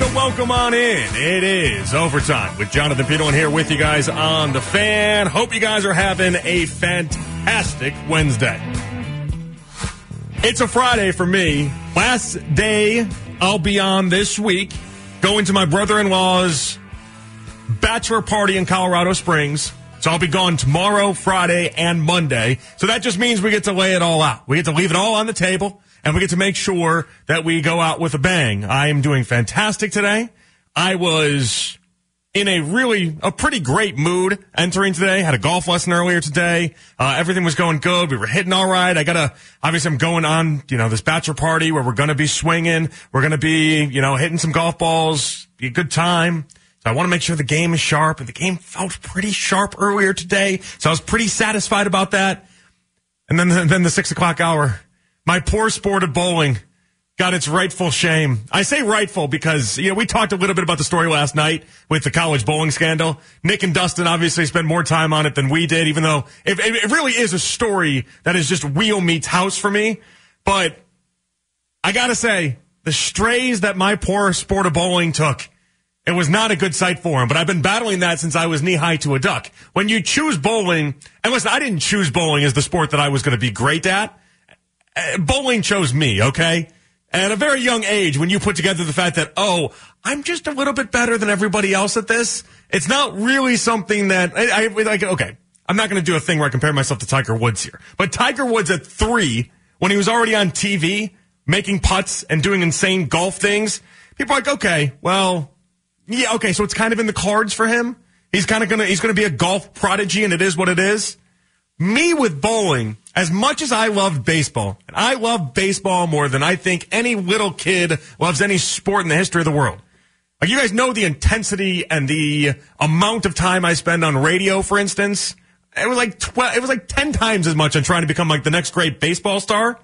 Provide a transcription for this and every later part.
welcome on in. It is overtime with Jonathan Peterlin here with you guys on the fan. Hope you guys are having a fantastic Wednesday. It's a Friday for me. Last day I'll be on this week, going to my brother in law's bachelor party in Colorado Springs. So I'll be gone tomorrow, Friday, and Monday. So that just means we get to lay it all out. We get to leave it all on the table and we get to make sure that we go out with a bang. I am doing fantastic today. I was in a really, a pretty great mood entering today. Had a golf lesson earlier today. Uh, everything was going good. We were hitting all right. I gotta, obviously I'm going on, you know, this bachelor party where we're gonna be swinging. We're gonna be, you know, hitting some golf balls. Be a good time. So I want to make sure the game is sharp and the game felt pretty sharp earlier today. So I was pretty satisfied about that. And then, the, then the six o'clock hour, my poor sport of bowling got its rightful shame. I say rightful because, you know, we talked a little bit about the story last night with the college bowling scandal. Nick and Dustin obviously spent more time on it than we did, even though it, it really is a story that is just wheel meets house for me. But I gotta say, the strays that my poor sport of bowling took, it was not a good sight for him, but I've been battling that since I was knee high to a duck. When you choose bowling, and listen, I didn't choose bowling as the sport that I was going to be great at. Uh, bowling chose me, okay? At a very young age, when you put together the fact that, oh, I'm just a little bit better than everybody else at this, it's not really something that, I, I like, okay, I'm not going to do a thing where I compare myself to Tiger Woods here. But Tiger Woods at three, when he was already on TV, making putts and doing insane golf things, people are like, okay, well, yeah, okay, so it's kind of in the cards for him. He's kind of gonna, he's gonna be a golf prodigy and it is what it is. Me with bowling, as much as I loved baseball, and I love baseball more than I think any little kid loves any sport in the history of the world. Like you guys know the intensity and the amount of time I spend on radio, for instance. It was like 12, it was like 10 times as much on trying to become like the next great baseball star.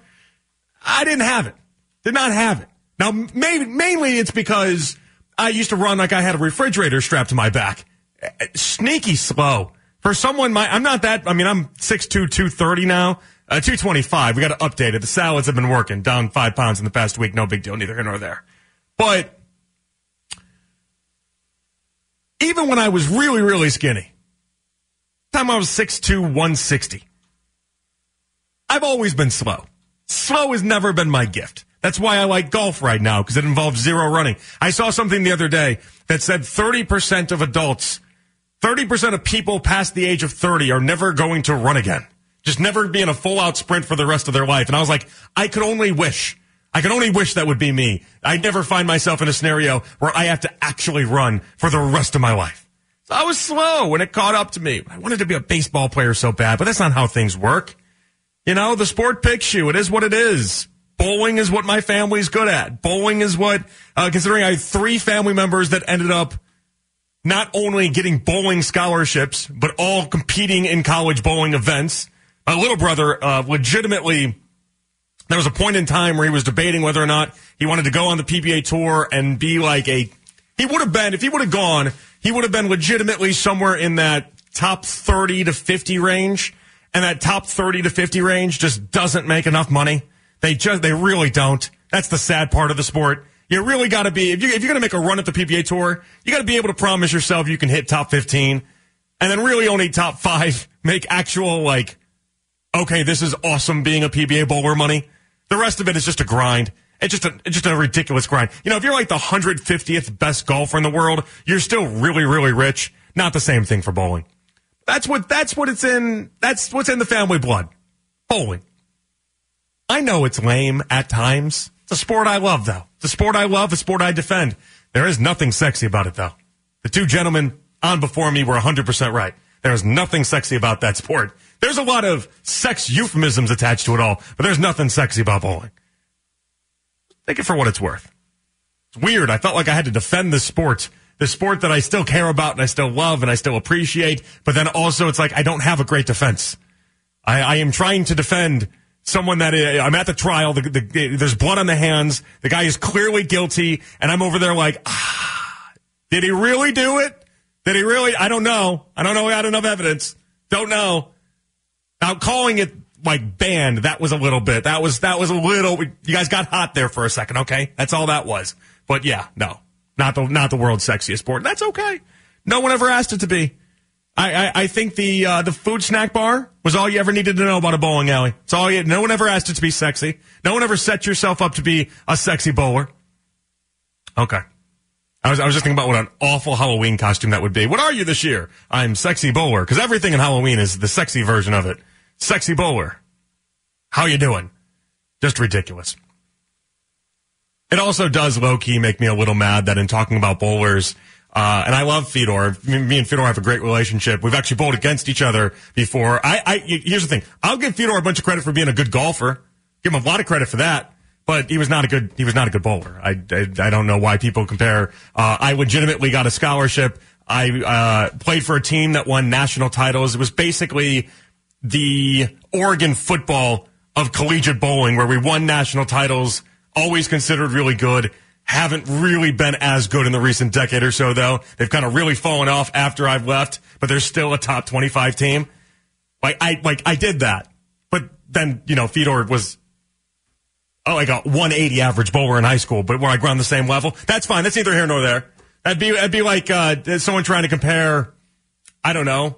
I didn't have it. Did not have it. Now, mainly it's because I used to run like I had a refrigerator strapped to my back. Eh, eh, sneaky slow. For someone my, I'm not that, I mean, I'm 6'2", 230 now. Uh, 225. We got to update it. The salads have been working. Down five pounds in the past week. No big deal. Neither here nor there. But even when I was really, really skinny, time I was 6'2", 160. I've always been slow. Slow has never been my gift. That's why I like golf right now because it involves zero running. I saw something the other day that said 30% of adults, 30% of people past the age of 30 are never going to run again. Just never be in a full out sprint for the rest of their life. And I was like, I could only wish. I could only wish that would be me. I'd never find myself in a scenario where I have to actually run for the rest of my life. So I was slow when it caught up to me. I wanted to be a baseball player so bad, but that's not how things work. You know, the sport picks you. It is what it is. Bowling is what my family's good at. Bowling is what, uh, considering I had three family members that ended up not only getting bowling scholarships, but all competing in college bowling events. My little brother, uh, legitimately, there was a point in time where he was debating whether or not he wanted to go on the PBA tour and be like a, he would have been, if he would have gone, he would have been legitimately somewhere in that top 30 to 50 range. And that top 30 to 50 range just doesn't make enough money. They just, they really don't. That's the sad part of the sport. You really got to be, if, you, if you're going to make a run at the PBA tour, you got to be able to promise yourself you can hit top 15 and then really only top five make actual like, okay, this is awesome being a PBA bowler money. The rest of it is just a grind. It's just a, it's just a ridiculous grind. You know, if you're like the 150th best golfer in the world, you're still really, really rich. Not the same thing for bowling. That's what, that's what it's in, that's what's in the family blood. Bowling. I know it's lame at times. It's a sport I love, though. It's a sport I love, a sport I defend. There is nothing sexy about it, though. The two gentlemen on before me were 100% right. There is nothing sexy about that sport. There's a lot of sex euphemisms attached to it all, but there's nothing sexy about bowling. Take it for what it's worth. It's weird. I felt like I had to defend this sport the sport that I still care about and I still love and I still appreciate. But then also it's like I don't have a great defense. I, I am trying to defend someone that uh, I'm at the trial. The, the, there's blood on the hands. The guy is clearly guilty, and I'm over there like, ah, did he really do it? Did he really? I don't know. I don't know. We had enough evidence. Don't know. Now calling it like banned, that was a little bit. That was that was a little. You guys got hot there for a second. Okay, that's all that was. But yeah, no, not the not the world's sexiest sport. That's okay. No one ever asked it to be. I, I, I think the uh, the food snack bar was all you ever needed to know about a bowling alley. It's all you. No one ever asked it to be sexy. No one ever set yourself up to be a sexy bowler. Okay. I was I was just thinking about what an awful Halloween costume that would be. What are you this year? I'm sexy bowler because everything in Halloween is the sexy version of it. Sexy bowler. How you doing? Just ridiculous. It also does low key make me a little mad that in talking about bowlers uh, and I love Fedor. Me and Fedor have a great relationship. We've actually bowled against each other before. I, I, here's the thing. I'll give Fedor a bunch of credit for being a good golfer. Give him a lot of credit for that. But he was not a good, he was not a good bowler. I, I, I don't know why people compare. Uh, I legitimately got a scholarship. I, uh, played for a team that won national titles. It was basically the Oregon football of collegiate bowling where we won national titles, always considered really good haven't really been as good in the recent decade or so, though. They've kind of really fallen off after I've left, but they're still a top 25 team. Like, I, like, I did that. But then, you know, Fedor was, oh, like a 180 average bowler in high school, but where I ground the same level. That's fine. That's neither here nor there. That'd be, that'd be like, uh, someone trying to compare, I don't know,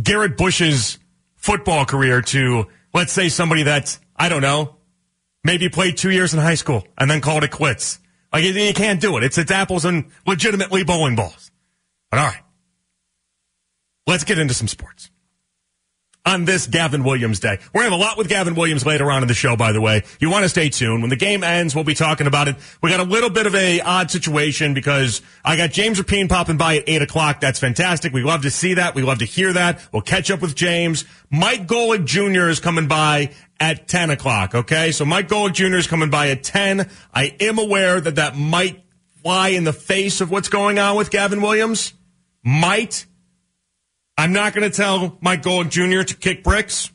Garrett Bush's football career to, let's say somebody that's, I don't know, maybe played two years in high school and then called it quits. Like you can't do it. It's it's apples and legitimately bowling balls. But all right, let's get into some sports on this Gavin Williams day. We're going to have a lot with Gavin Williams later on in the show, by the way. You want to stay tuned. When the game ends, we'll be talking about it. We got a little bit of a odd situation because I got James Rapien popping by at 8 o'clock. That's fantastic. We love to see that. We love to hear that. We'll catch up with James. Mike Golic Jr. is coming by at 10 o'clock, okay? So Mike Golic Jr. is coming by at 10. I am aware that that might fly in the face of what's going on with Gavin Williams. Might I'm not going to tell Mike Golic Jr. to kick bricks.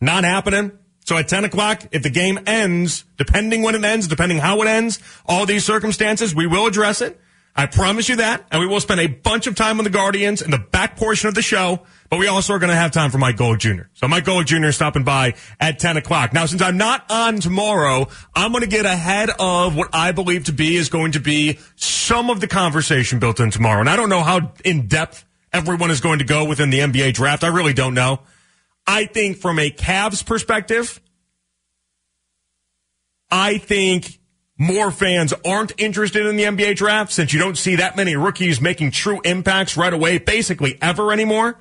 Not happening. So at 10 o'clock, if the game ends, depending when it ends, depending how it ends, all these circumstances, we will address it. I promise you that. And we will spend a bunch of time on the Guardians in the back portion of the show. But we also are going to have time for Mike Golic Jr. So Mike Golic Jr. is stopping by at 10 o'clock. Now, since I'm not on tomorrow, I'm going to get ahead of what I believe to be is going to be some of the conversation built in tomorrow. And I don't know how in depth everyone is going to go within the NBA draft. I really don't know. I think from a Cavs perspective, I think more fans aren't interested in the NBA draft since you don't see that many rookies making true impacts right away, basically ever anymore.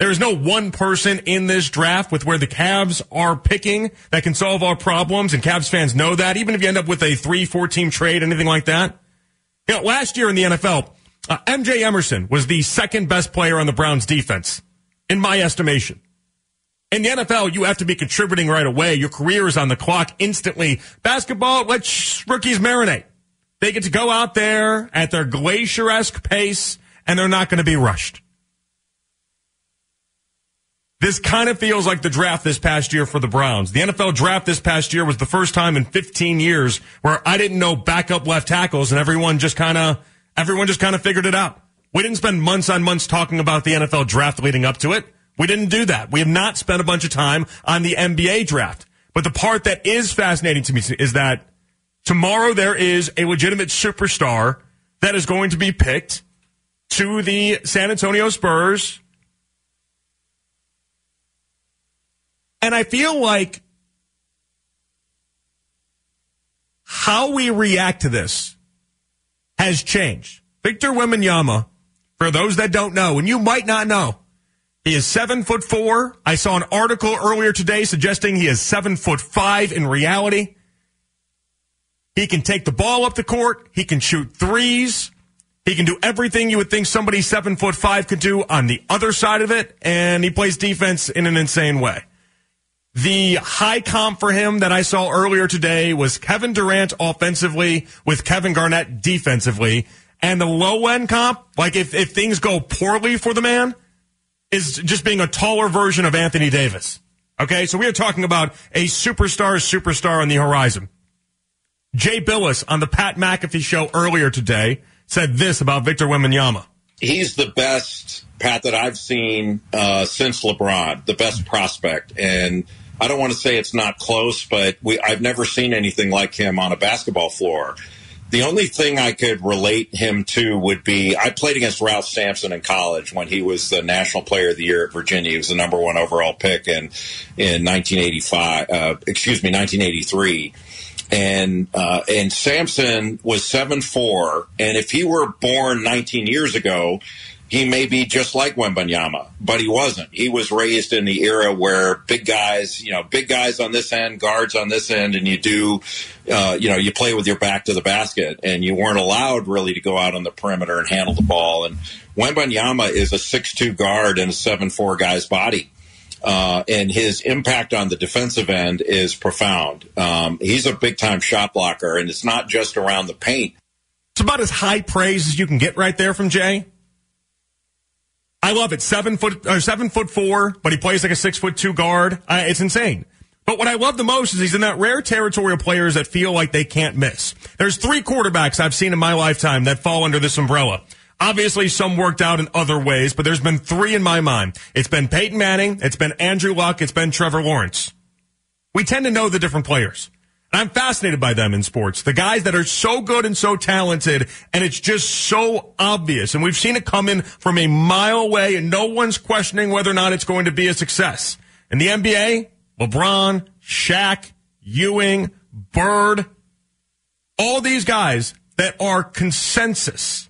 There is no one person in this draft with where the Cavs are picking that can solve our problems, and Cavs fans know that. Even if you end up with a three, four team trade, anything like that. You know, last year in the NFL, uh, MJ Emerson was the second best player on the Browns defense, in my estimation. In the NFL, you have to be contributing right away. Your career is on the clock instantly. Basketball, let rookies marinate. They get to go out there at their glacier-esque pace, and they're not going to be rushed. This kind of feels like the draft this past year for the Browns. The NFL draft this past year was the first time in 15 years where I didn't know backup left tackles and everyone just kind of Everyone just kind of figured it out. We didn't spend months on months talking about the NFL draft leading up to it. We didn't do that. We have not spent a bunch of time on the NBA draft. But the part that is fascinating to me is that tomorrow there is a legitimate superstar that is going to be picked to the San Antonio Spurs. And I feel like how we react to this has changed. Victor Wembanyama, for those that don't know, and you might not know, he is seven foot four. I saw an article earlier today suggesting he is seven foot five in reality. He can take the ball up the court. He can shoot threes. He can do everything you would think somebody seven foot five could do on the other side of it, and he plays defense in an insane way. The high comp for him that I saw earlier today was Kevin Durant offensively with Kevin Garnett defensively. And the low end comp, like if, if things go poorly for the man, is just being a taller version of Anthony Davis. Okay, so we are talking about a superstar superstar on the horizon. Jay Bilas on the Pat McAfee show earlier today said this about Victor Wembanyama. He's the best, Pat, that I've seen uh, since LeBron, the best prospect. And I don't want to say it's not close, but we, I've never seen anything like him on a basketball floor. The only thing I could relate him to would be I played against Ralph Sampson in college when he was the National Player of the Year at Virginia. He was the number one overall pick in in 1985. Uh, excuse me, 1983 and uh, and Sampson was seven four, and if he were born 19 years ago, he may be just like Wembanyama, but he wasn't. He was raised in the era where big guys, you know, big guys on this end, guards on this end, and you do, uh, you know, you play with your back to the basket, and you weren't allowed really to go out on the perimeter and handle the ball. And Wembanyama is a six two guard and a seven four guy's body. Uh, and his impact on the defensive end is profound. Um, he's a big time shot blocker, and it's not just around the paint. It's about as high praise as you can get right there from Jay. I love it. Seven foot, or seven foot four, but he plays like a six foot two guard. Uh, it's insane. But what I love the most is he's in that rare territory of players that feel like they can't miss. There's three quarterbacks I've seen in my lifetime that fall under this umbrella. Obviously, some worked out in other ways, but there's been three in my mind. It's been Peyton Manning, it's been Andrew Luck, it's been Trevor Lawrence. We tend to know the different players. And I'm fascinated by them in sports. The guys that are so good and so talented, and it's just so obvious. And we've seen it coming from a mile away, and no one's questioning whether or not it's going to be a success. In the NBA, LeBron, Shaq, Ewing, Bird, all these guys that are consensus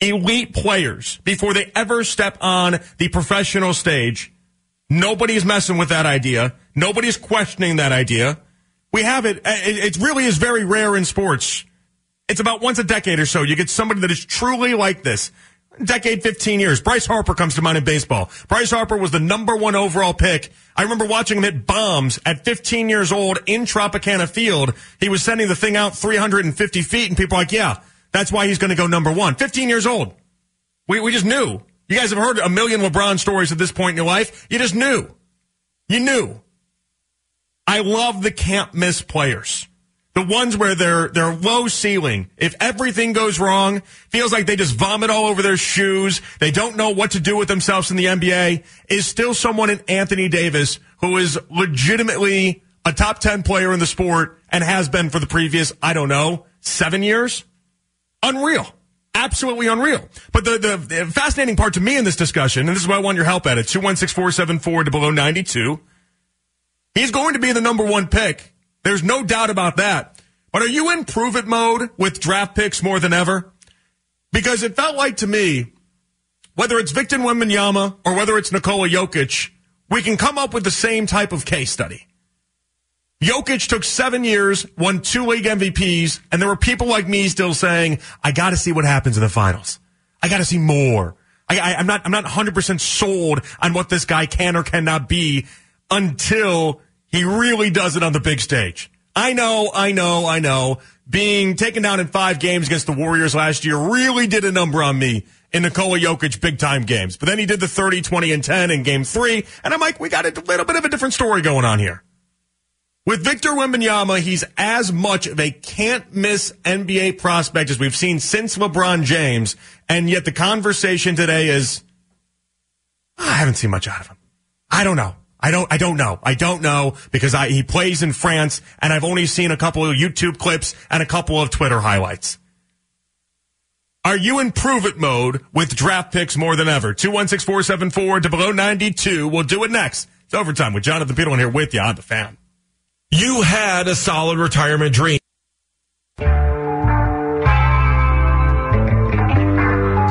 elite players before they ever step on the professional stage. Nobody's messing with that idea. Nobody's questioning that idea. We have uh, it. It really is very rare in sports. It's about once a decade or so. You get somebody that is truly like this. Decade, 15 years. Bryce Harper comes to mind in baseball. Bryce Harper was the number one overall pick. I remember watching him hit bombs at 15 years old in Tropicana Field. He was sending the thing out 350 feet and people are like, yeah, that's why he's going to go number one. 15 years old. We, we just knew. You guys have heard a million LeBron stories at this point in your life. You just knew. You knew. I love the can't miss players. The ones where they're, they're low ceiling. If everything goes wrong, feels like they just vomit all over their shoes. They don't know what to do with themselves in the NBA is still someone in Anthony Davis who is legitimately a top 10 player in the sport and has been for the previous, I don't know, seven years. Unreal. Absolutely unreal. But the, the, the fascinating part to me in this discussion, and this is why I want your help at it, 216-474 to below 92. He's going to be the number one pick. There's no doubt about that. But are you in prove it mode with draft picks more than ever? Because it felt like to me, whether it's Victor Wembanyama or whether it's Nikola Jokic, we can come up with the same type of case study. Jokic took seven years, won two league MVPs, and there were people like me still saying, I gotta see what happens in the finals. I gotta see more. I, am not, I'm not 100% sold on what this guy can or cannot be until he really does it on the big stage. I know, I know, I know. Being taken down in five games against the Warriors last year really did a number on me in Nikola Jokic big time games. But then he did the 30, 20, and 10 in game three. And I'm like, we got a little bit of a different story going on here. With Victor Wembanyama, he's as much of a can't miss NBA prospect as we've seen since LeBron James. And yet the conversation today is, ah, I haven't seen much out of him. I don't know. I don't, I don't know. I don't know because I, he plays in France and I've only seen a couple of YouTube clips and a couple of Twitter highlights. Are you in prove it mode with draft picks more than ever? 216474 to below 92. We'll do it next. It's overtime with Jonathan Peterlin here with you on the fan. You had a solid retirement dream.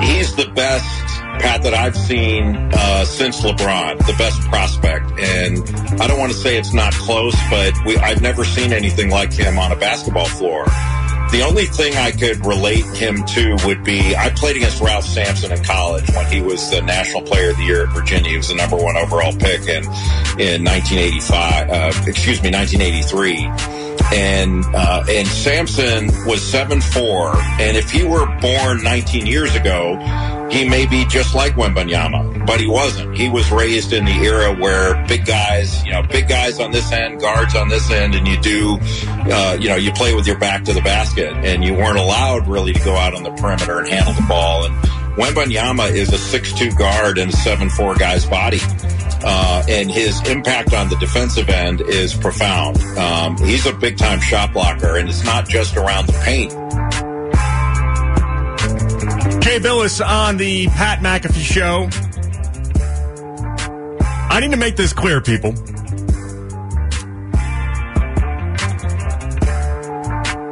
He's the best, Pat, that I've seen uh, since LeBron, the best prospect. And I don't want to say it's not close, but we, I've never seen anything like him on a basketball floor. The only thing I could relate him to would be I played against Ralph Sampson in college when he was the National Player of the Year at Virginia. He was the number one overall pick in in 1985. Uh, excuse me, 1983 and uh, and Sampson was seven four, and if he were born 19 years ago, he may be just like Wembanyama, but he wasn't. He was raised in the era where big guys, you know, big guys on this end, guards on this end, and you do, uh, you know, you play with your back to the basket, and you weren't allowed really to go out on the perimeter and handle the ball. And Wembanyama is a six-two guard and a seven-four guy's body. Uh, and his impact on the defensive end is profound. Um, he's a big time shot blocker, and it's not just around the paint. Jay Bilas on the Pat McAfee show. I need to make this clear, people.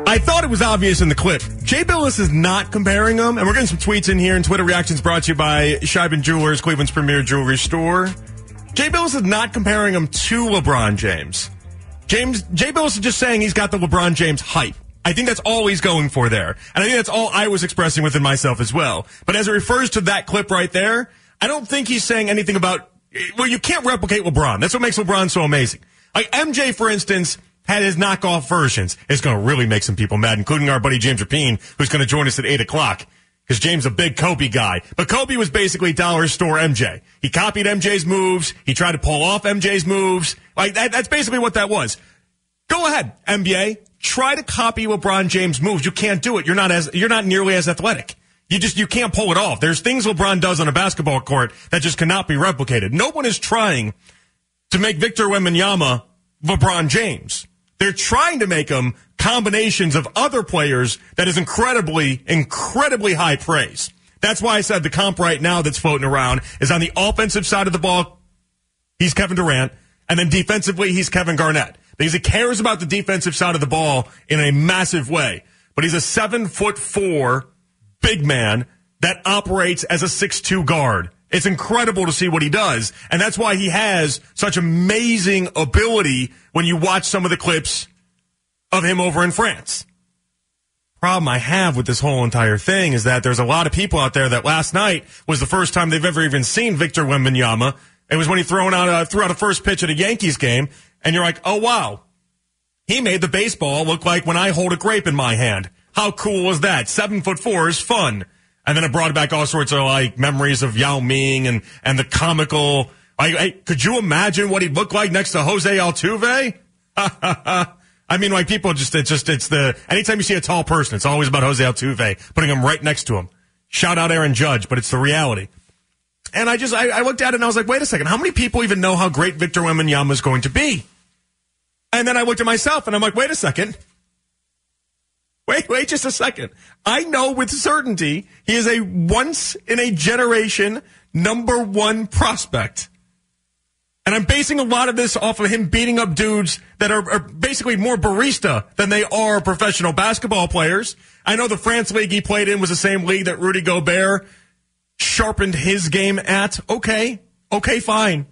I thought it was obvious in the clip. Jay Bilas is not comparing them, and we're getting some tweets in here and Twitter reactions brought to you by Sheiban Jewelers, Cleveland's premier jewelry store. Jay Bilas is not comparing him to LeBron James. James Jay Bilas is just saying he's got the LeBron James hype. I think that's all he's going for there. And I think that's all I was expressing within myself as well. But as it refers to that clip right there, I don't think he's saying anything about, well, you can't replicate LeBron. That's what makes LeBron so amazing. Like MJ, for instance, had his knockoff versions. It's going to really make some people mad, including our buddy James Rapien, who's going to join us at 8 o'clock. Because James a big Kobe guy. But Kobe was basically dollar store MJ. He copied MJ's moves. He tried to pull off MJ's moves. Like that, that's basically what that was. Go ahead, NBA. Try to copy LeBron James moves. You can't do it. You're not as, you're not nearly as athletic. You just, you can't pull it off. There's things LeBron does on a basketball court that just cannot be replicated. No one is trying to make Victor Wembanyama LeBron James. They're trying to make him combinations of other players that is incredibly, incredibly high praise. That's why I said the comp right now that's floating around is on the offensive side of the ball. He's Kevin Durant. And then defensively, he's Kevin Garnett because he cares about the defensive side of the ball in a massive way. But he's a seven foot four big man that operates as a six two guard. It's incredible to see what he does. And that's why he has such amazing ability when you watch some of the clips of him over in France. Problem I have with this whole entire thing is that there's a lot of people out there that last night was the first time they've ever even seen Victor Wembanyama. It was when he threw out a, threw out a first pitch at a Yankees game, and you're like, oh wow, he made the baseball look like when I hold a grape in my hand. How cool was that? Seven foot four is fun. And then it brought back all sorts of like memories of Yao Ming and, and the comical. Like, could you imagine what he'd look like next to Jose Altuve? I mean, like people just, it's just, it's the, anytime you see a tall person, it's always about Jose Altuve, putting him right next to him. Shout out Aaron Judge, but it's the reality. And I just, I, I looked at it and I was like, wait a second, how many people even know how great Victor Wembanyama is going to be? And then I looked at myself and I'm like, wait a second. Wait, wait just a second. I know with certainty he is a once in a generation number one prospect. And I'm basing a lot of this off of him beating up dudes that are, are, basically more barista than they are professional basketball players. I know the France league he played in was the same league that Rudy Gobert sharpened his game at. Okay. Okay, fine.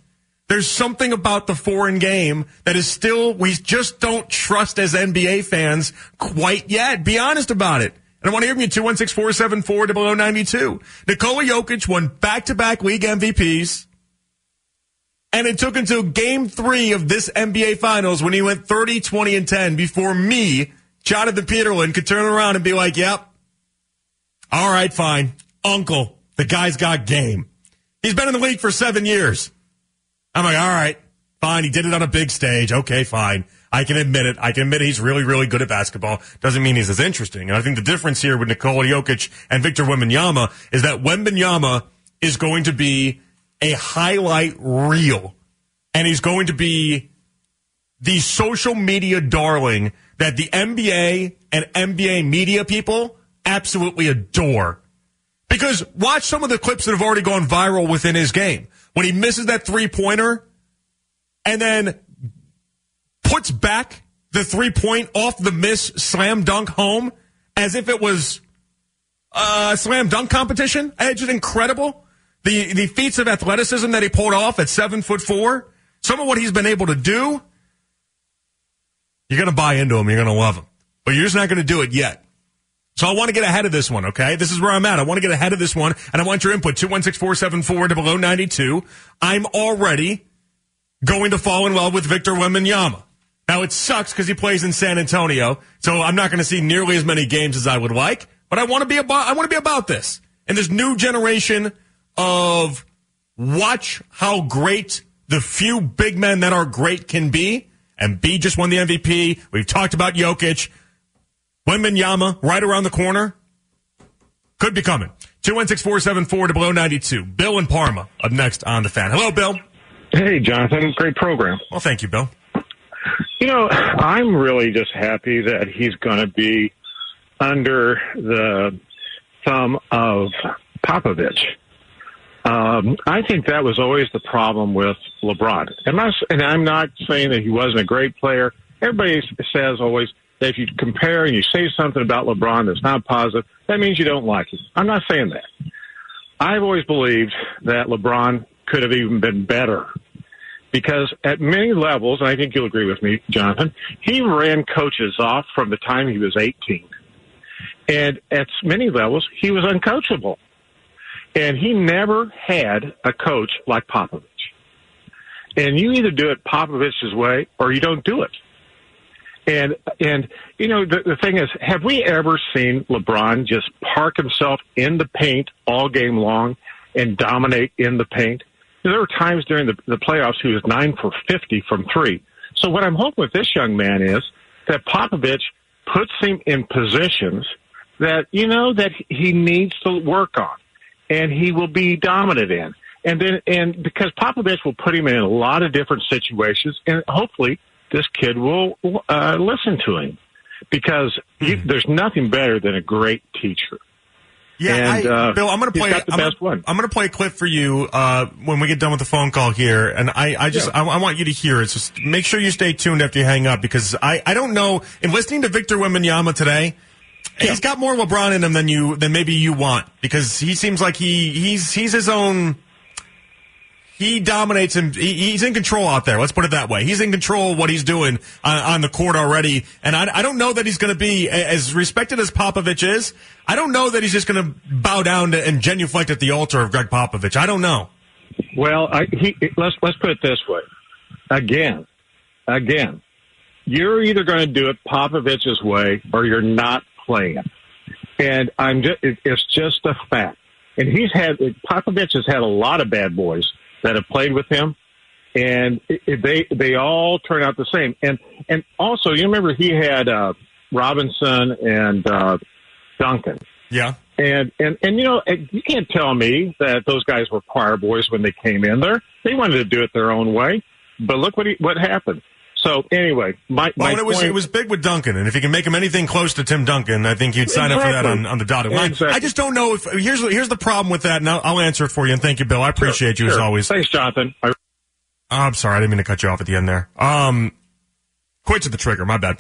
There's something about the foreign game that is still, we just don't trust as NBA fans quite yet. Be honest about it. And I want to hear from you, 216 474 0092. Nikola Jokic won back-to-back league MVPs. And it took until game three of this NBA finals when he went 30, 20, and 10 before me, Jonathan Peterlin, could turn around and be like, yep. All right, fine. Uncle, the guy's got game. He's been in the league for seven years. I'm like, all right, fine. He did it on a big stage. Okay, fine. I can admit it. I can admit he's really, really good at basketball. Doesn't mean he's as interesting. And I think the difference here with Nikola Jokic and Victor Wembanyama is that Wembanyama is going to be a highlight reel. And he's going to be the social media darling that the NBA and NBA media people absolutely adore. Because watch some of the clips that have already gone viral within his game when he misses that three pointer and then puts back the three point off the miss slam dunk home as if it was a slam dunk competition. It's just incredible. The, the feats of athleticism that he pulled off at seven foot four, some of what he's been able to do, you're going to buy into him. You're going to love him, but you're just not going to do it yet. So I want to get ahead of this one, okay? This is where I'm at. I want to get ahead of this one, and I want your input. 216-474 to below 92. I'm already going to fall in love with Victor Wembanyama. Now it sucks because he plays in San Antonio, so I'm not going to see nearly as many games as I would like. But I want to be about I want to be about this and this new generation of watch how great the few big men that are great can be. Embiid just won the MVP. We've talked about Jokic. Wembanyama right around the corner. Could be coming. 216-474 to below 92. Bill and Parma up next on the fan. Hello, Bill. Hey, Jonathan. Great program. Well, thank you, Bill. You know, I'm really just happy that he's going to be under the thumb of Popovich. Um, I think that was always the problem with LeBron. And, and I'm not saying that he wasn't a great player. Everybody says always that if you compare and you say something about LeBron that's not positive, that means you don't like him. I'm not saying that. I've always believed that LeBron could have even been better because at many levels, and I think you'll agree with me, Jonathan, he ran coaches off from the time he was 18. And at many levels, he was uncoachable. And he never had a coach like Popovich. And you either do it Popovich's way or you don't do it. And and you know the the thing is, have we ever seen LeBron just park himself in the paint all game long and dominate in the paint? There were times during the, the playoffs he was nine for fifty from three. So what I'm hoping with this young man is that Popovich puts him in positions that you know that he needs to work on and he will be dominant in. And then, and because Popovich will put him in a lot of different situations, and hopefully this kid will uh, listen to him because Hmm. there's nothing better than a great teacher. Yeah, And, I, uh, Bill, I'm going to play. I'm best gonna, one. I'm going to play a clip for you uh, when we get done with the phone call here, and I, I just I, I want you to hear it. Just make sure you stay tuned after you hang up because I, I don't know. In listening to Victor Wembanyama today, he's got more LeBron in him than you than maybe you want because he seems like he he's he's his own. He dominates him. He, he's in control out there. Let's put it that way. He's in control of what he's doing on, on the court already. And I, I don't know that he's going to be as respected as Popovich is. I don't know that he's just going to bow down to, and genuflect at the altar of Gregg Popovich. I don't know. Well, I, he, let's let's put it this way. Again, again, you're either going to do it Popovich's way or you're not playing. And I'm just, it, it's just a fact. And he's had Popovich has had a lot of bad boys that have played with him, and it, it, they they all turn out the same. And and also, you remember he had uh, Robinson and uh, Duncan. Yeah. And, and, and, you know, you can't tell me that those guys were choir boys when they came in there. They wanted to do it their own way. But look what he, what happened. So anyway, my, Well, my it was point, it was big with Duncan, and if you can make him anything close to Tim Duncan, I think you'd sign up for that on, on the dotted line. Exactly. I just don't know if here's here's the problem with that, and I'll, I'll answer it for you. And thank you, Bill. I appreciate you as always. Thanks, Jonathan. I- I'm sorry, I didn't mean to cut you off at the end there. Um, quit to the trigger. My bad.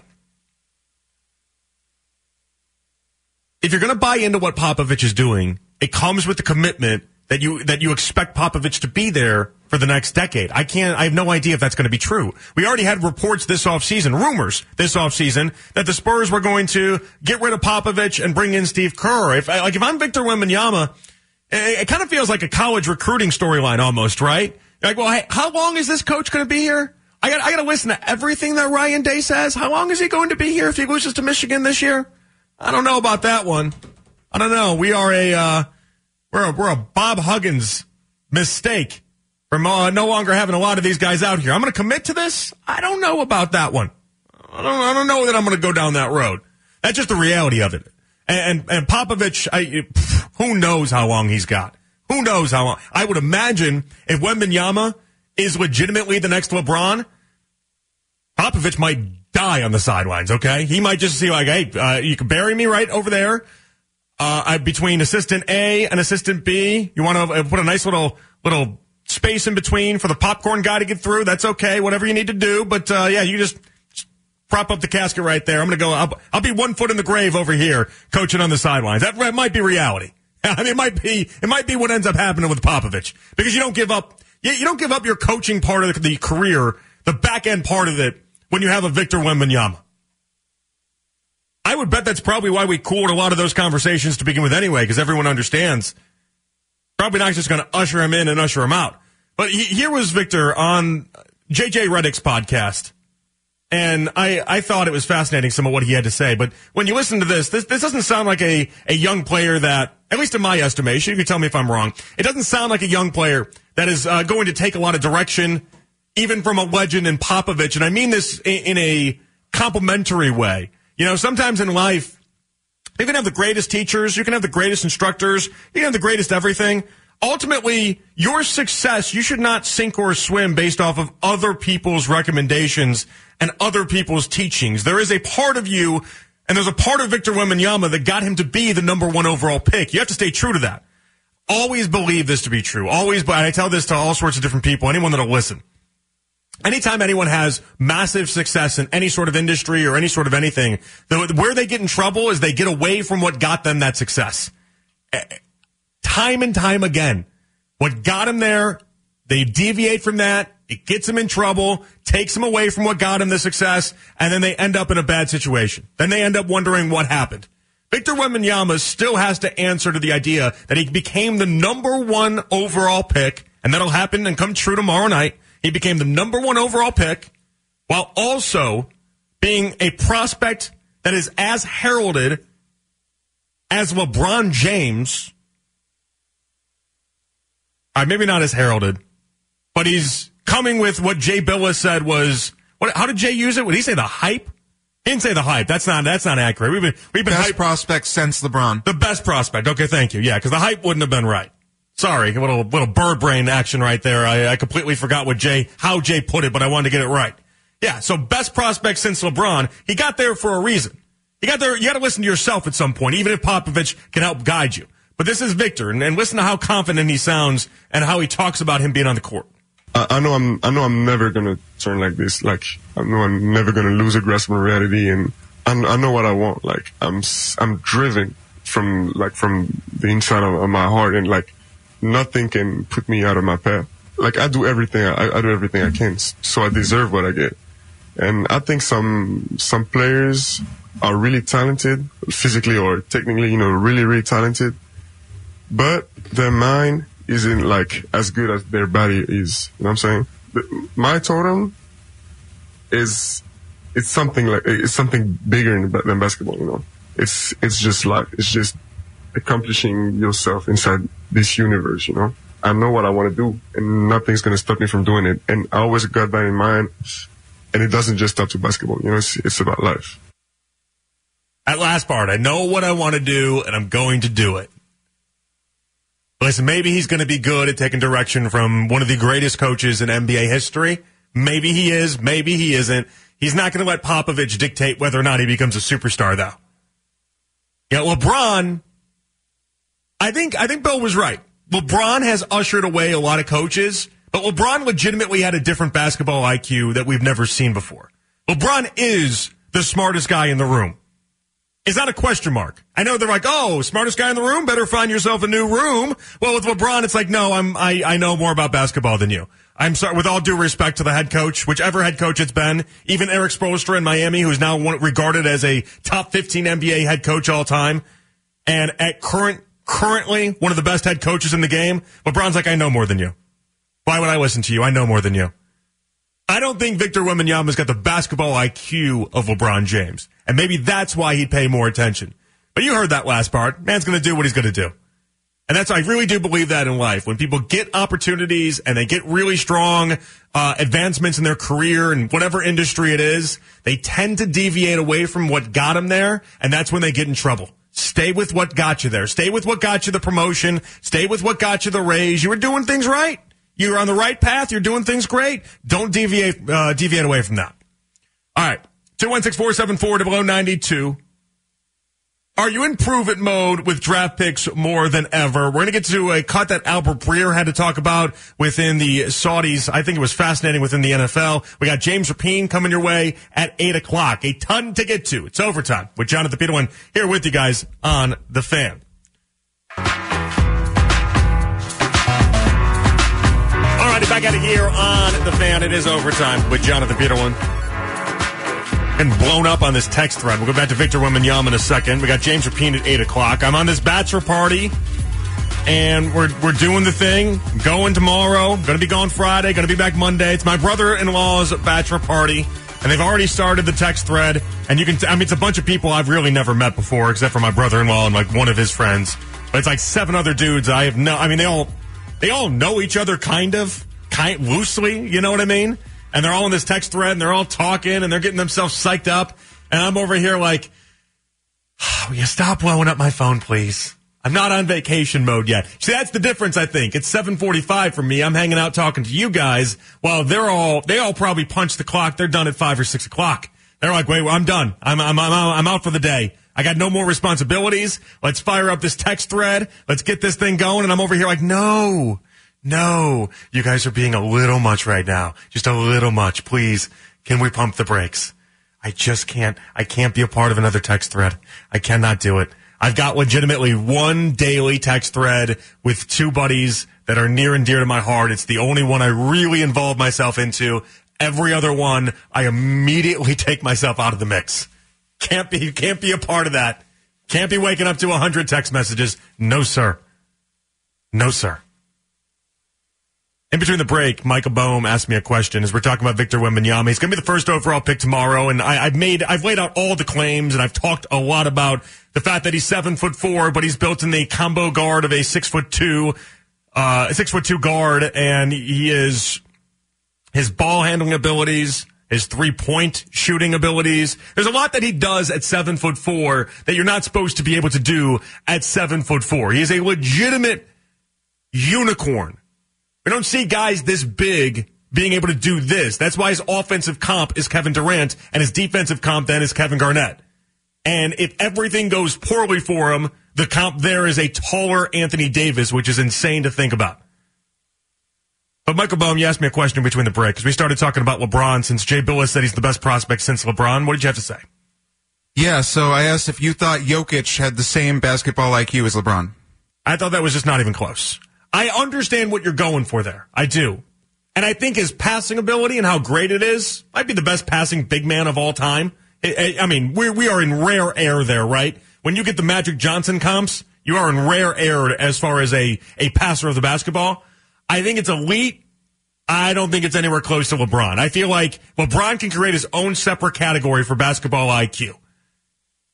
If you're going to buy into what Popovich is doing, it comes with the commitment that you that you expect Popovich to be there for the next decade. I can't. I have no idea if that's going to be true. We already had reports this offseason, rumors this offseason that the Spurs were going to get rid of Popovich and bring in Steve Kerr. If like if I'm Victor Wembanyama, it, it kind of feels like a college recruiting storyline almost, right? Like, well, hey, how long is this coach going to be here? I got I got to listen to everything that Ryan Day says. How long is he going to be here if he loses to Michigan this year? I don't know about that one. I don't know. We are a uh, we're a, we're a Bob Huggins mistake from uh, no longer having a lot of these guys out here. I'm going to commit to this. I don't know about that one. I don't, I don't know that I'm going to go down that road. That's just the reality of it. And and, and Popovich, I, who knows how long he's got? Who knows how long? I would imagine if Wembanyama is legitimately the next LeBron, Popovich might die on the sidelines. Okay, he might just see like, hey, uh, you can bury me right over there. Uh, between assistant A and assistant B, you want to put a nice little little space in between for the popcorn guy to get through. That's okay. Whatever you need to do, but uh, yeah, you just prop up the casket right there. I'm going to go. I'll, I'll be one foot in the grave over here, coaching on the sidelines. That, that might be reality. I mean, it might be it might be what ends up happening with Popovich because you don't give up you, you don't give up your coaching part of the, the career, the back end part of it when you have a Victor Wembanyama. I I would bet that's probably why we cooled a lot of those conversations to begin with anyway, because everyone understands. Probably not just going to usher him in and usher him out. But he, here was Victor on JJ Redick's podcast. And I, I thought it was fascinating some of what he had to say. But when you listen to this, this, this doesn't sound like a, a young player that, at least in my estimation, you can tell me if I'm wrong, it doesn't sound like a young player that is uh, going to take a lot of direction, even from a legend in Popovich. And I mean this in, in a complimentary way. You know, sometimes in life, you can have the greatest teachers, you can have the greatest instructors, you can have the greatest everything. Ultimately, your success, you should not sink or swim based off of other people's recommendations and other people's teachings. There is a part of you, and there's a part of Victor Wembanyama that got him to be the number one overall pick. You have to stay true to that. Always believe this to be true. Always, but I tell this to all sorts of different people, anyone that'll listen. Anytime anyone has massive success in any sort of industry or any sort of anything, where they get in trouble is they get away from what got them that success. Time and time again, what got him there, they deviate from that. It gets them in trouble, takes them away from what got them the success, and then they end up in a bad situation. Then they end up wondering what happened. Victor Wembanyama still has to answer to the idea that he became the number one overall pick, and that'll happen and come true tomorrow night. He became the number one overall pick while also being a prospect that is as heralded as LeBron James. All right, maybe not as heralded, but he's coming with what Jay Bilas said was what? How did Jay use it? Would he say the hype? He didn't say the hype. That's not that's not accurate. We've been we've been Best hype, prospect since LeBron. the best prospect. Okay, thank you. Yeah, because the hype wouldn't have been right. Sorry, a little little bird brain action right there. I, I completely forgot what Jay how Jay put it, but I wanted to get it right. Yeah, so best prospect since LeBron. He got there for a reason. You got there. You got to listen to yourself at some point, even if Popovich can help guide you. But this is Victor, and, and listen to how confident he sounds and how he talks about him being on the court. I, I know I'm I know I'm never gonna turn like this. Like I know I'm never gonna lose a grasp on reality, and I, I know what I want. Like I'm I'm driven from like from the inside of, of my heart, and like nothing can put me out of my path. Like I do everything I, I do everything I can, so I deserve what I get. And I think some some players are really talented, physically or technically, you know, really really talented, but their mind isn't like as good as their body is. You know what I'm saying? The- My totem is it's something like it's something bigger than, basketball. You know, it's it's just life. It's just accomplishing yourself inside this universe. You know, I know what I want to do, and nothing's gonna stop me from doing it. And I always got that in mind. And it doesn't just stop to basketball. You know, it's it's about life. That last part, I know what I want to do, and I'm going to do it. Listen, maybe he's going to be good at taking direction from one of the greatest coaches in NBA history. Maybe he is. Maybe he isn't. He's not going to let Popovich dictate whether or not he becomes a superstar, though. Yeah, LeBron. I think I think Bill was right. LeBron has ushered away a lot of coaches, but LeBron legitimately had a different basketball IQ that we've never seen before. LeBron is the smartest guy in the room. Is that a question mark? I know they're like, oh, smartest guy in the room, better find yourself a new room. Well, with LeBron, it's like, no, I'm, I, I know more about basketball than you. I'm sorry, with all due respect to the head coach, whichever head coach it's been, even Erik Spoelstra in Miami, who's now regarded as a top 15 NBA head coach all time, and at current, currently one of the best head coaches in the game, LeBron's like, I know more than you. Why would I listen to you? I know more than you. I don't think Victor Wembanyama's got the basketball IQ of LeBron James. And maybe that's why he'd pay more attention. But you heard that last part. Man's going to do what he's going to do. And that's, I really do believe that in life. When people get opportunities and they get really strong uh, advancements in their career and whatever industry it is, they tend to deviate away from what got them there. And that's when they get in trouble. Stay with what got you there. Stay with what got you the promotion. Stay with what got you the raise. You were doing things right. You're on the right path. You're doing things great. Don't deviate, uh, deviate away from that. All right. 216-474-0092. Are you in prove it mode with draft picks more than ever? We're going to get to a cut that Albert Breer had to talk about within the Saudis. I think it was fascinating within the NFL. We got James Rapien coming your way at 8 o'clock. A ton to get to. It's overtime with Jonathan Peterlin here with you guys on The Fan. At it here on The Fan. It is overtime with Jonathan Peterlin. and blown up on this text thread. We'll go back to Victor Wembanyama in a second. We got James Rapien at 8 o'clock. I'm on this bachelor party, and we're, we're doing the thing. Going tomorrow. Going to be gone Friday. Going to be back Monday. It's my brother-in-law's bachelor party, and they've already started the text thread. And you can, t- I mean, it's a bunch of people I've really never met before, except for my brother-in-law and like one of his friends. But it's like seven other dudes I have no, I mean, they all, they all know each other kind of, kind loosely, you know what I mean? And they're all in this text thread and they're all talking and they're getting themselves psyched up. And I'm over here like, will you stop blowing up my phone, please? I'm not on vacation mode yet. See, that's the difference, I think. It's 745 for me. I'm hanging out talking to you guys while they're all, they all probably punch the clock. They're done at five or six o'clock. They're like, wait, I'm done. I'm, I'm, I'm, I'm out for the day. I got no more responsibilities. Let's fire up this text thread. Let's get this thing going. And I'm over here like, no, no, you guys are being a little much right now. Just a little much. Please, can we pump the brakes? I just can't, I can't be a part of another text thread. I cannot do it. I've got legitimately one daily text thread with two buddies that are near and dear to my heart. It's the only one I really involve myself into. Every other one, I immediately take myself out of the mix. Can't be, can't be a part of that. Can't be waking up to a hundred text messages. No, sir. No, sir. In between the break, Michael Bohm asked me a question as we're talking about Victor Wembanyama. He's going to be the first overall pick tomorrow, and I, have made, I've laid out all the claims, and I've talked a lot about the fact that he's seven foot four, but he's built in the combo guard of a six foot two, uh, six foot two guard, and he is his ball handling abilities, his three point shooting abilities. There's a lot that he does at seven foot four that you're not supposed to be able to do at seven foot four. He is a legitimate unicorn we don't see guys this big being able to do this. That's why his offensive comp is Kevin Durant and his defensive comp then is Kevin Garnett. And if everything goes poorly for him, the comp there is a taller Anthony Davis, which is insane to think about. But Michael Bohm, you asked me a question between the break because we started talking about LeBron since Jay Bilas said he's the best prospect since LeBron. What did you have to say? Yeah, so I asked if you thought Jokic had the same basketball IQ as LeBron. I thought that was just not even close. I understand what you're going for there. I do. And I think his passing ability and how great it is might be the best passing big man of all time. I mean, we we are in rare air there, right? When you get the Magic Johnson comps, you are in rare air as far as a, a passer of the basketball. I think it's elite. I don't think it's anywhere close to LeBron. I feel like LeBron can create his own separate category for basketball IQ.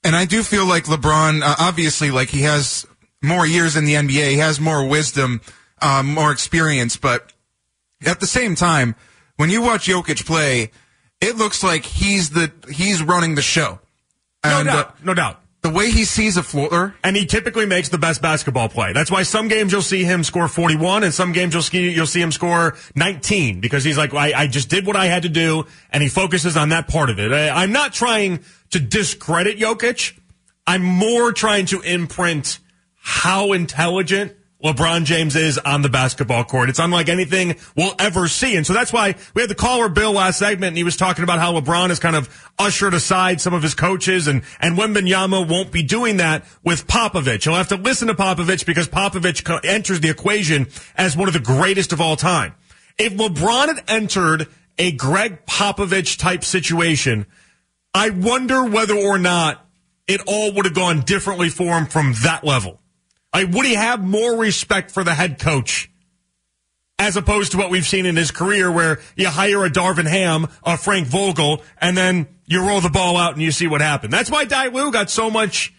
And I do feel like LeBron, uh, obviously, like he has more years in the NBA. He has more wisdom, um, more experience. But at the same time, when you watch Jokic play, it looks like he's the he's running the show. And, no doubt. Uh, no doubt. The way he sees a floater, and he typically makes the best basketball play. That's why some games you'll see him score 41, and some games you'll see you'll see him score 19 because he's like, I, I just did what I had to do, and he focuses on that part of it. I, I'm not trying to discredit Jokic. I'm more trying to imprint how intelligent LeBron James is on the basketball court. It's unlike anything we'll ever see. And so that's why we had the caller Bill last segment and he was talking about how LeBron has kind of ushered aside some of his coaches and, and Wembanyama won't be doing that with Popovich. He'll have to listen to Popovich because Popovich enters the equation as one of the greatest of all time. If LeBron had entered a Gregg Popovich type situation, I wonder whether or not it all would have gone differently for him from that level. Like, would he have more respect for the head coach as opposed to what we've seen in his career where you hire a Darvin Ham, a Frank Vogel, and then you roll the ball out and you see what happened. That's why Ty Lue got so much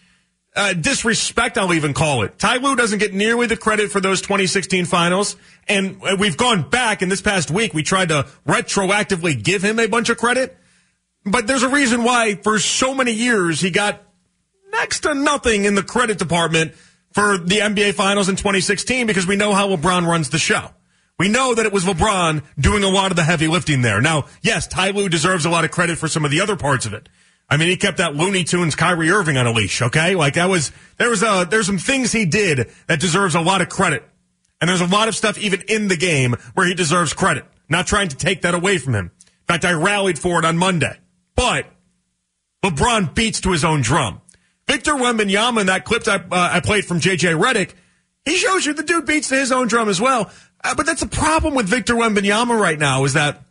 uh, disrespect, I'll even call it. Ty Lue doesn't get nearly the credit for those 2016 finals. And we've gone back in this past week. We tried to retroactively give him a bunch of credit. But there's a reason why for so many years he got next to nothing in the credit department for the NBA Finals in 2016 because we know how LeBron runs the show. We know that it was LeBron doing a lot of the heavy lifting there. Now, yes, Ty Lue deserves a lot of credit for some of the other parts of it. I mean, he kept that Looney Tunes Kyrie Irving on a leash, okay? Like that was, there was a, there's some things he did that deserves a lot of credit. And there's a lot of stuff even in the game where he deserves credit. Not trying to take that away from him. In fact, I rallied for it on Monday. But LeBron beats to his own drum. Victor Wembanyama in that clip I, uh, I played from JJ Redick, he shows you the dude beats to his own drum as well. Uh, but that's the problem with Victor Wembanyama right now is that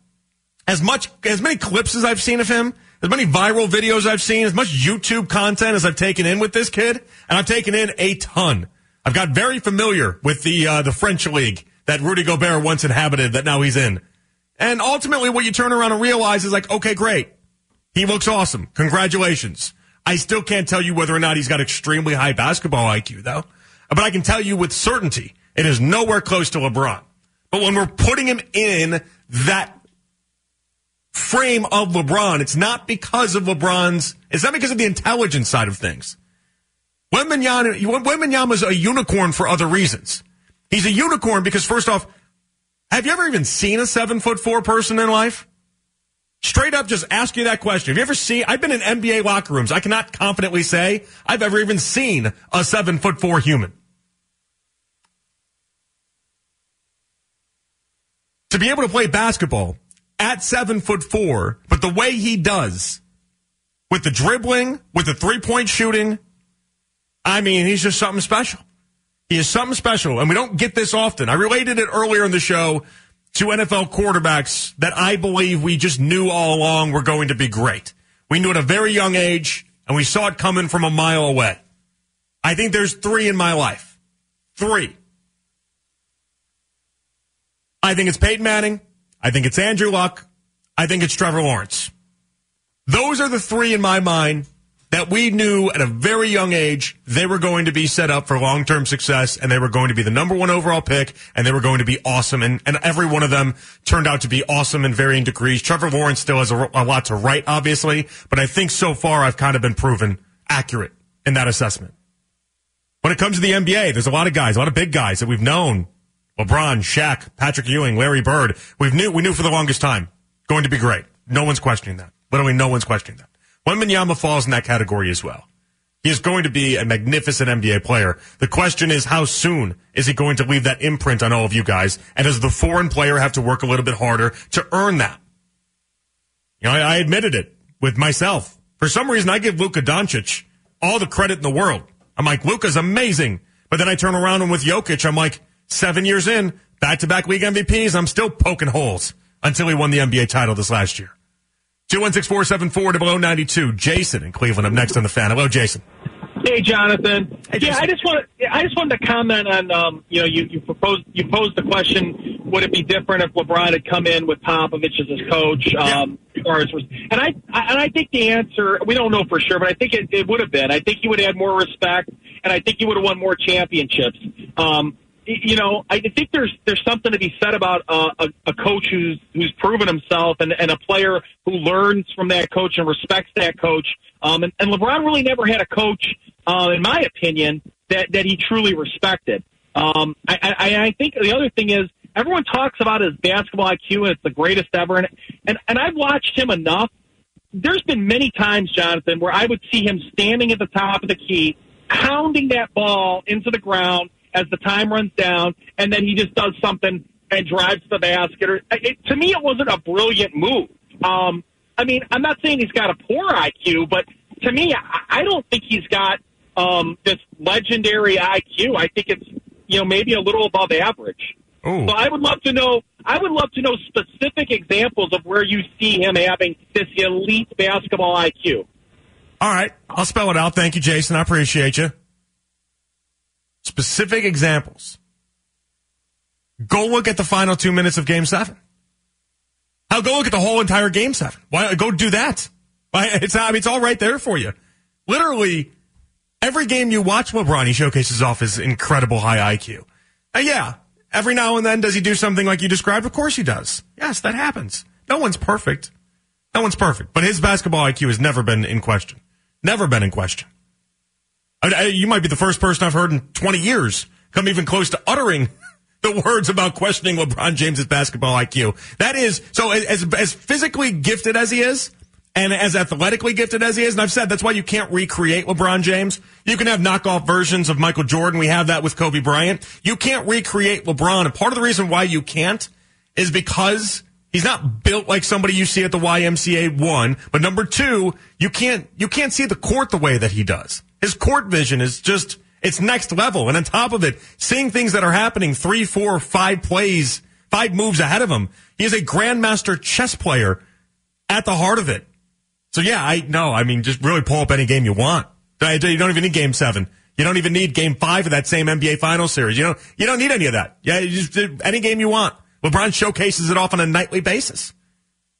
as much as many clips as I've seen of him, as many viral videos I've seen, as much YouTube content as I've taken in with this kid, and I've taken in a ton. I've got very familiar with the uh, the French league that Rudy Gobert once inhabited that now he's in. And ultimately what you turn around and realize is like, okay, great. He looks awesome. Congratulations. I still can't tell you whether or not he's got extremely high basketball IQ though. But I can tell you with certainty, it is nowhere close to LeBron. But when we're putting him in that frame of LeBron, it's not because of LeBron's, it's not because of the intelligence side of things. Wembanyama is a unicorn for other reasons. He's a unicorn because first off, have you ever even seen a seven foot four person in life? Straight up, just ask you that question. Have you ever seen? I've been in NBA locker rooms. I cannot confidently say I've ever even seen a seven foot four human. To be able to play basketball at seven foot four, but the way he does, with the dribbling, with the three point shooting, I mean, he's just something special. He is something special, and we don't get this often. I related it earlier in the show to NFL quarterbacks that I believe we just knew all along were going to be great. We knew at a very young age, and we saw it coming from a mile away. I think there's three in my life. Three. I think it's Peyton Manning. I think it's Andrew Luck. I think it's Trevor Lawrence. Those are the three in my mind that we knew at a very young age they were going to be set up for long-term success and they were going to be the number one overall pick and they were going to be awesome and, and every one of them turned out to be awesome in varying degrees. Trevor Lawrence still has a, a lot to write, obviously, but I think so far I've kind of been proven accurate in that assessment. When it comes to the NBA, there's a lot of guys, a lot of big guys that we've known. LeBron, Shaq, Patrick Ewing, Larry Bird. We've knew, we knew for the longest time going to be great. No one's questioning that. Literally no one's questioning that. Wembanyama falls in that category as well. He is going to be a magnificent NBA player. The question is, how soon is he going to leave that imprint on all of you guys? And does the foreign player have to work a little bit harder to earn that? You know, I, I admitted it with myself. For some reason, I give Luka Doncic all the credit in the world. I'm like, Luka's amazing. But then I turn around and with Jokic, I'm like, seven years in, back to back league MVPs, I'm still poking holes until he won the NBA title this last year. 216 92. Jason in Cleveland up next on the fan. Hello, Jason. Hey, Jonathan. Hey, yeah, I just want I just wanted to comment on um, you know you you proposed you posed the question would it be different if LeBron had come in with Popovich as his coach um, as far as and I, I and I think the answer we don't know for sure but I think it, it would have been I think he would have had more respect and I think he would have won more championships. Um, you know, I think there's there's something to be said about uh, a, a coach who's who's proven himself and, and a player who learns from that coach and respects that coach. Um, and, and LeBron really never had a coach, uh, in my opinion, that that he truly respected. Um, I, I, I think the other thing is everyone talks about his basketball IQ and it's the greatest ever, and and, and I've watched him enough. There's been many times, Jonathan, where I would see him standing at the top of the key, pounding that ball into the ground as the time runs down, and then he just does something and drives the basket. Or it, to me, it wasn't a brilliant move. Um, I mean, I'm not saying he's got a poor IQ, but to me, I, I don't think he's got um, this legendary IQ. I think it's you know maybe a little above average. Ooh. So I would love to know. I would love to know specific examples of where you see him having this elite basketball IQ. All right. I'll spell it out. Thank you, Jason. I appreciate you. Specific examples. Go look at the final two minutes of game seven. I'll go look at the whole entire game seven. Why go do that? It's I mean, it's all right there for you. Literally, every game you watch LeBron, he showcases off his incredible high IQ. Uh, yeah, every now and then does he do something like you described? Of course he does. Yes, that happens. No one's perfect. No one's perfect, but his basketball IQ has never been in question. Never been in question. I, I, you might be the first person I've heard in 20 years come even close to uttering the words about questioning LeBron James's basketball IQ. That is, so as, as physically gifted as he is, and as athletically gifted as he is, and I've said that's why you can't recreate LeBron James. You can have knockoff versions of Michael Jordan. We have that with Kobe Bryant. You can't recreate LeBron. And part of the reason why you can't is because he's not built like somebody you see at the YMCA one. But number two, you can't, you can't see the court the way that he does. His court vision is just, it's next level. And on top of it, seeing things that are happening three, four, five plays, five moves ahead of him. He is a grandmaster chess player at the heart of it. So yeah, I no, I mean, just really pull up any game you want. You don't even need game seven. You don't even need game five of that same NBA Finals series. You don't, you don't need any of that. Yeah, just uh, any game you want. LeBron showcases it off on a nightly basis.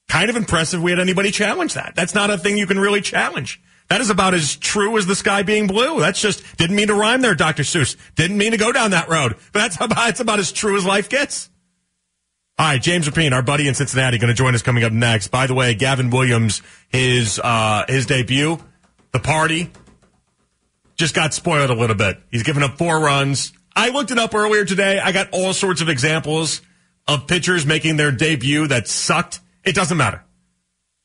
Kind of impressive we had anybody challenge that. That's not a thing you can really challenge. That is about as true as the sky being blue. That's just, didn't mean to rhyme there, Dr. Seuss. Didn't mean to go down that road. But that's about, that's about as true as life gets. All right, James Rapien, our buddy in Cincinnati, going to join us coming up next. By the way, Gavin Williams, his, uh, his debut, the party, just got spoiled a little bit. He's given up four runs. I looked it up earlier today. I got all sorts of examples of pitchers making their debut that sucked. It doesn't matter.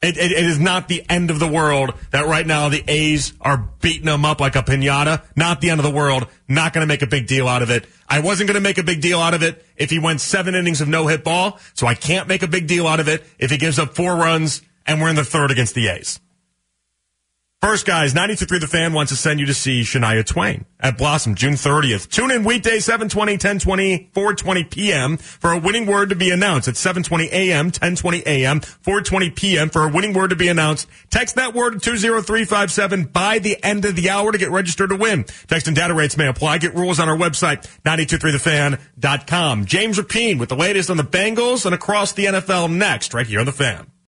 It, it, it is not the end of the world that right now the A's are beating them up like a pinata. Not the end of the world. Not going to make a big deal out of it. I wasn't going to make a big deal out of it if he went seven innings of no hit ball. So I can't make a big deal out of it if he gives up four runs and we're in the third against the A's. First, guys, 92.3 The Fan wants to send you to see Shania Twain at Blossom June 30th. Tune in weekday 720, 1020, 420 p.m. for a winning word to be announced at 720 a.m., 1020 a.m., 420 p.m. for a winning word to be announced. Text that word to 20357 by the end of the hour to get registered to win. Text and data rates may apply. Get rules on our website, 923thefan.com. James Rapien with the latest on the Bengals and across the NFL next, right here on The Fan.